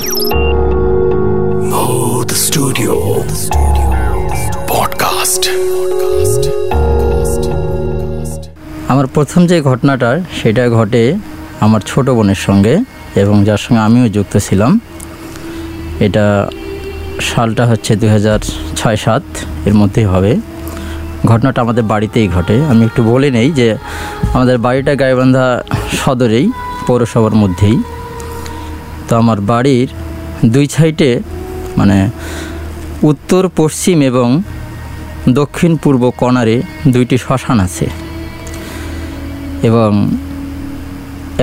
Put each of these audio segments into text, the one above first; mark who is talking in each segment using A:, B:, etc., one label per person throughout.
A: Mood Studio Podcast.
B: আমার প্রথম যে ঘটনাটা সেটা ঘটে আমার ছোট বোনের সঙ্গে এবং যার সঙ্গে আমিও যুক্ত ছিলাম। এটা সালটা হচ্ছে দুই হাজার ছয় সাত, এর মধ্যেই হবে। ঘটনাটা আমাদের বাড়িতেই ঘটে। আমি একটু বলে নেই যে আমাদের বাড়িটা গাইবান্ধা সদরেই, পৌরসভার মধ্যেই। তো আমার বাড়ির দুই সাইডে মানে উত্তর, পশ্চিম এবং দক্ষিণ, পূর্ব কর্নারে দুইটি শ্মশান আছে। এবং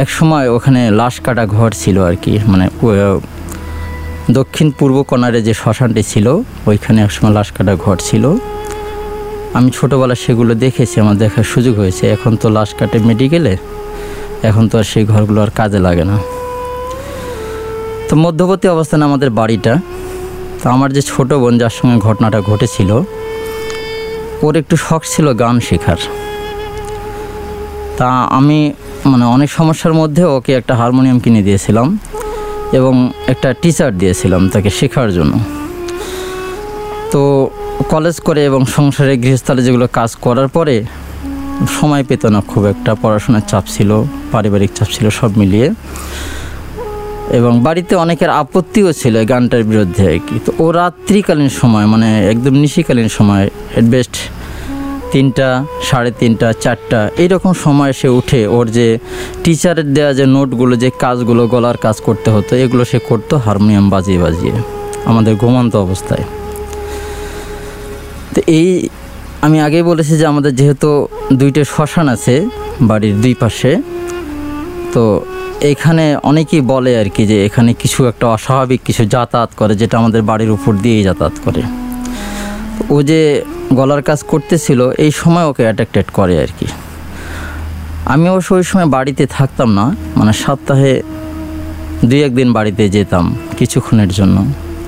B: এক সময় ওখানে লাশ কাটা ঘর ছিল আর কি মানে দক্ষিণ, পূর্ব কর্নারে যে শ্মশানটি ছিল, ওইখানে একসময় লাশ কাটা ঘর ছিল। আমি ছোটোবেলা সেগুলো দেখেছি, আমার দেখার সুযোগ হয়েছে। এখন তো লাশ কাটে মেডিকেলে এখন তো আর সেই ঘরগুলো আর কাজে লাগে না। তো মধ্যবর্তী অবস্থানে আমাদের বাড়িটা। তো আমার যে ছোট বোন, যার সঙ্গে ঘটনাটা ঘটেছিল, ওর একটু শখ ছিল গান শেখার। তা আমি মানে অনেক সমস্যার মধ্যে ওকে একটা হারমোনিয়াম কিনে দিয়েছিলাম এবং একটা টিচার দিয়েছিলাম তাকে শেখার জন্য। তো কলেজ করে এবং সংসারে গৃহস্থলে যেগুলো কাজ করার পরে সময় পেত না, খুব একটা। পড়াশোনার চাপ ছিল, পারিবারিক চাপ ছিল, সব মিলিয়ে। এবং বাড়িতে অনেকের আপত্তিও ছিল এই গানটার বিরুদ্ধে আর কি। তো ও রাত্রিকালীন সময় মানে একদম নিশিকালীন সময় বেস্ট তিনটা, সাড়ে তিনটা, চারটা, এইরকম সময় সে উঠে ওর যে টিচারের দেওয়া যে নোটগুলো যে কাজগুলো, গলার কাজ করতে হতো, এগুলো সে করতো হারমোনিয়াম বাজিয়ে বাজিয়ে, আমাদের ঘুমন্ত অবস্থায়। তো এই আমি আগেই বলেছি যে আমাদের যেহেতু দুইটা শ্মশান আছে বাড়ির দুই পাশে, তো এখানে অনেকেই বলে আর কি যে এখানে কিছু একটা অস্বাভাবিক কিছু যাতায়াত করে, যেটা আমাদের বাড়ির উপর দিয়েই যাতায়াত করে। ও যে গলার কাজ করতেছিল, এই সময় ওকে অ্যাট্রাক্টেড করে আর কি। আমি অবশ্য ওই সময় বাড়িতে থাকতাম না মানে সপ্তাহে দুই একদিন বাড়িতে যেতাম কিছুক্ষণের জন্য।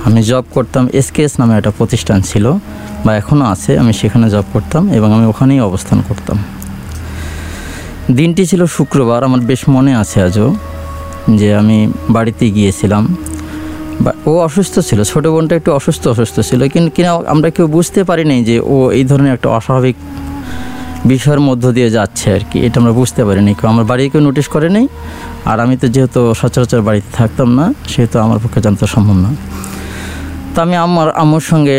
B: আমি জব করতাম এসকেএস নামে একটা প্রতিষ্ঠান ছিল, বা এখনও আছে, আমি সেখানে জব করতাম এবং আমি ওখানেই অবস্থান করতাম। দিনটি ছিল শুক্রবার, আমার বেশ মনে আছে আজও যে আমি বাড়িতে গিয়েছিলাম। ও অসুস্থ ছিল, ছোটো বোনটা একটু অসুস্থ অসুস্থ ছিল কিন্তু কিনা আমরা কেউ বুঝতে পারিনি যে ও এই ধরনের একটা অস্বাভাবিক বিষয়ের মধ্য দিয়ে যাচ্ছে আর কি, এটা আমরা বুঝতে পারিনি কেউ আমার বাড়ি কেউ নোটিশ করে নেই, আর আমি তো যেহেতু সচরাচর বাড়িতে থাকতাম না, সেহেতু আমার পক্ষে জানতে সম্ভব না। তো আমি আমার আম্মুর সঙ্গে,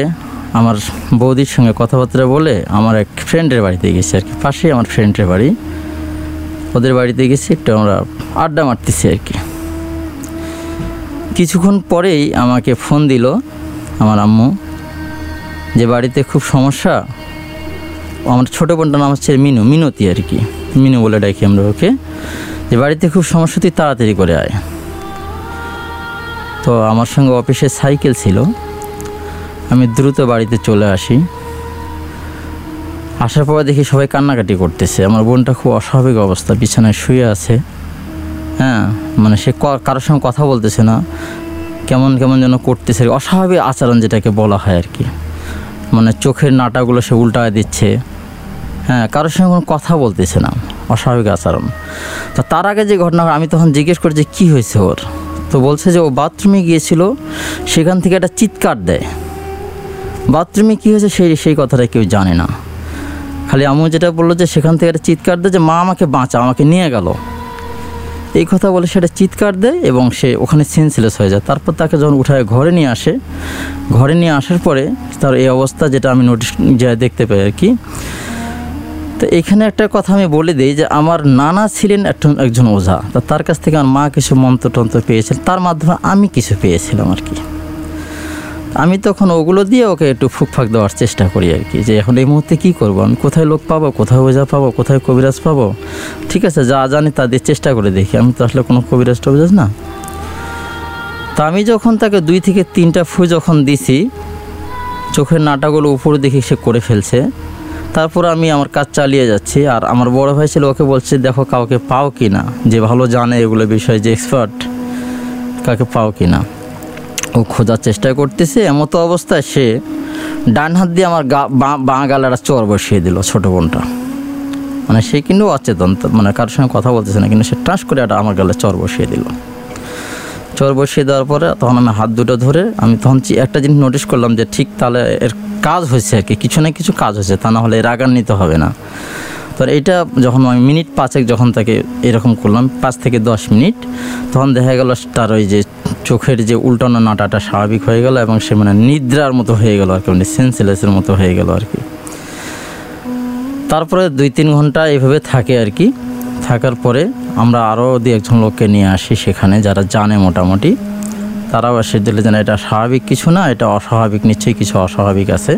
B: আমার বৌদির সঙ্গে কথাবার্তা বলে আমার এক ফ্রেন্ডের বাড়িতে গেছি আর কি, পাশেই আমার ফ্রেন্ডের বাড়ি। ওদের বাড়িতে গেছি, একটু আমরা আড্ডা মারতেছি আর কি। কিছুক্ষণ পরেই আমাকে ফোন দিল আমার আম্মু যে বাড়িতে খুব সমস্যা। আমার ছোটো বোনটার নাম হচ্ছে মিনু, মিনতি আর কি। মিনু বলে ডাকি আমরা ওকে। যে বাড়িতে খুব সমস্যা, তুই তাড়াতাড়ি করে আয়। তো আমার সঙ্গে অফিসে সাইকেল ছিল। আমি দ্রুত বাড়িতে চলে আসি। আসার পরে দেখি সবাই কান্নাকাটি করতেছে। আমার বোনটা খুব অস্বাভাবিক অবস্থা, বিছানায় শুয়ে আছে। হ্যাঁ মানে সে কারোর সঙ্গে কথা বলতেছে না। কেমন কেমন যেন করতেছে। অস্বাভাবিক আচরণ যেটাকে বলা হয় আর কি। মানে চোখের নাটাগুলো সে উল্টায় দিচ্ছে। হ্যাঁ কারোর সঙ্গে কোনো কথা বলতেছে না। অস্বাভাবিক আচরণ। তো তার আগে যে ঘটনা, আমি তখন জিজ্ঞেস করি যে কী হয়েছে ওর? তো বলছে যে ও বাথরুমে গিয়েছিল, সেখান থেকে একটা চিৎকার দেয়। বাথরুমে কী হয়েছে সেই সেই কথাটা কেউ জানে না। খালি আম্মু যেটা বলল যে সেখান থেকে একটা চিৎকার দেয় যে মা আমাকে বাঁচা, আমাকে নিয়ে গেল। এই কথা বলে সেটা চিৎকার দেয় এবং সে ওখানে সেন্সলেস হয়ে যায়। তারপর তাকে যখন উঠায় ঘরে নিয়ে আসে, ঘরে নিয়ে আসার পরে তার এই অবস্থা যেটা আমি নোটিশ যা দেখতে পাই আর কি। তো এখানে একটা কথা আমি বলে দিই যে আমার নানা ছিলেন একজন একজন ওঝা। তা তার কাছ থেকে আমার মা কিছু মন্ত্র টন্ত্র পেয়েছিল, তার মাধ্যমে আমি কিছু পেয়েছিলাম আর কি। আমি তখন ওগুলো দিয়ে ওকে একটু ফুকফাক দেওয়ার চেষ্টা করি আর কি, যে এখন এই মুহূর্তে কী করব? আমি কোথায় লোক পাবো? কোথায় ওঝা পাবো? কোথায় কবিরাজ পাবো? ঠিক আছে, যা জানি তা দিয়ে চেষ্টা করে দেখি। আমি তো আসলে কোনো কবিরাজ টবিরাজ না। তা আমি যখন তাকে দুই থেকে তিনটা ফু যখন দিছি, চোখের নাটাগুলো উপরে দেখি সে করে ফেলছে। তারপর আমি আমার কাজ চালিয়ে যাচ্ছি আর আমার বড় ভাই ছিল ওকে বলছে, দেখো কাউকে পাও কি না? যে ভালো জানে এগুলো বিষয়ে, যে এক্সপার্ট কাকে পাও কি না? ও খোঁজার চেষ্টা করতেছে, এমতো অবস্থায় সে ডান হাত দিয়ে আমার গা বাঁ- বাঁ গালে একটা চর বসিয়ে দিল ছোটো বোনটা। মানে সে কিন্তু অচেতন মানে কারোর সঙ্গে কথা বলতেছে না, কিন্তু সে টাস করে একটা আমার গালে চর বসিয়ে দিল। চর বসিয়ে দেওয়ার পরে তখন আমি হাত দুটো ধরে আমি তখন একটা জিনিস নোটিশ করলাম যে ঠিক তাহলে এর কাজ হয়েছে আর কি, কিছু না কিছু কাজ হয়েছে, তা না হলে এর আগান্বিত হবে না। তো এইটা যখন আমি মিনিট পাঁচেক যখন তাকে এরকম করলাম, পাঁচ থেকে দশ মিনিট, তখন দেখা গেল তার ওই যে চোখের যে উল্টানো নাটাটা স্বাভাবিক হয়ে গেল এবং সে মানে নিদ্রার মতো হয়ে গেল আর কি মানে সেন্সলেসের মতো হয়ে গেল আর কি। তারপরে দুই তিন ঘণ্টা এভাবে থাকে আর কি। থাকার পরে আমরা আরও দু একজন লোককে নিয়ে আসি সেখানে যারা জানে মোটামুটি। তারাও এসে দিলে যেন এটা স্বাভাবিক কিছু না, এটা অস্বাভাবিক, নিশ্চয়ই কিছু অস্বাভাবিক আছে।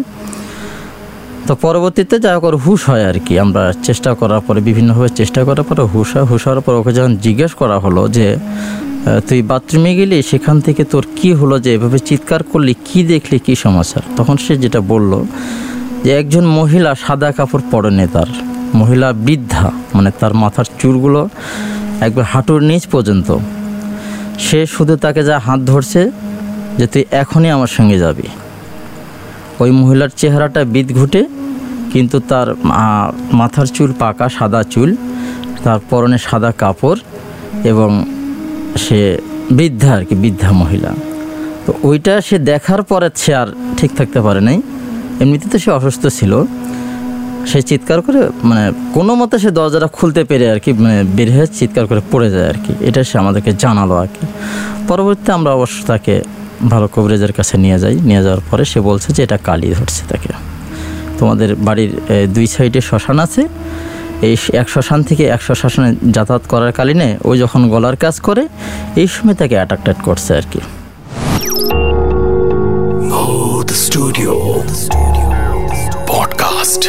B: তো পরবর্তীতে যা করে হুশ হয় আর কি। আমরা চেষ্টা করার পরে, বিভিন্নভাবে চেষ্টা করার পরে হুশ হয়। হুশ হওয়ার পর ওকে যখন জিজ্ঞেস করা হলো যে তুই বাথরুমে গেলি? সেখান থেকে তোর কি হলো যে এভাবে চিৎকার করলি? কি দেখলি? কি সমস্যা তখন সে যেটা বলল যে, একজন মহিলা সাদা কাপড় পরেনি তার। মহিলা বৃদ্ধা মানে তার মাথার চুলগুলো একবার হাঁটুর নিচ পর্যন্ত। সে শুধু তাকে যা হাত ধরছে যে, তুই এখনই আমার সঙ্গে যাবি। ওই মহিলার চেহারাটা বিদ ঘুটে, কিন্তু তার মাথার চুল পাকা, সাদা চুল, তার পরনে সাদা কাপড় এবং সে বৃদ্ধা আর কি, বৃদ্ধা মহিলা। তো ওইটা সে দেখার পরে সে আর ঠিক থাকতে পারে নাই। এমনিতে তো সে অসুস্থ ছিল। সে চিৎকার করে মানে কোনো মতে সে দরজাটা খুলতে পেরে আর কি মানে বের হয়ে চিৎকার করে পড়ে যায় আর কি। এটা সে আমাদেরকে জানালো আর কি। পরবর্তীতে আমরা অবশ্য তাকে ভালো কভারেজের কাছে নিয়ে যাই। নিয়ে যাওয়ার পরে সে বলছে যে, এটা কালি ধরছে তাকে। তোমাদের বাড়ির দুই সাইডে শ্মশান আছে। এই এক শ্মশান থেকে এক শ্মশানে যাতায়াত করার কালীনে ওই যখন গলার কাজ করে, এই সময় তাকে অ্যাট্রাক্টেড করছে আর কি।
A: Studio podcast.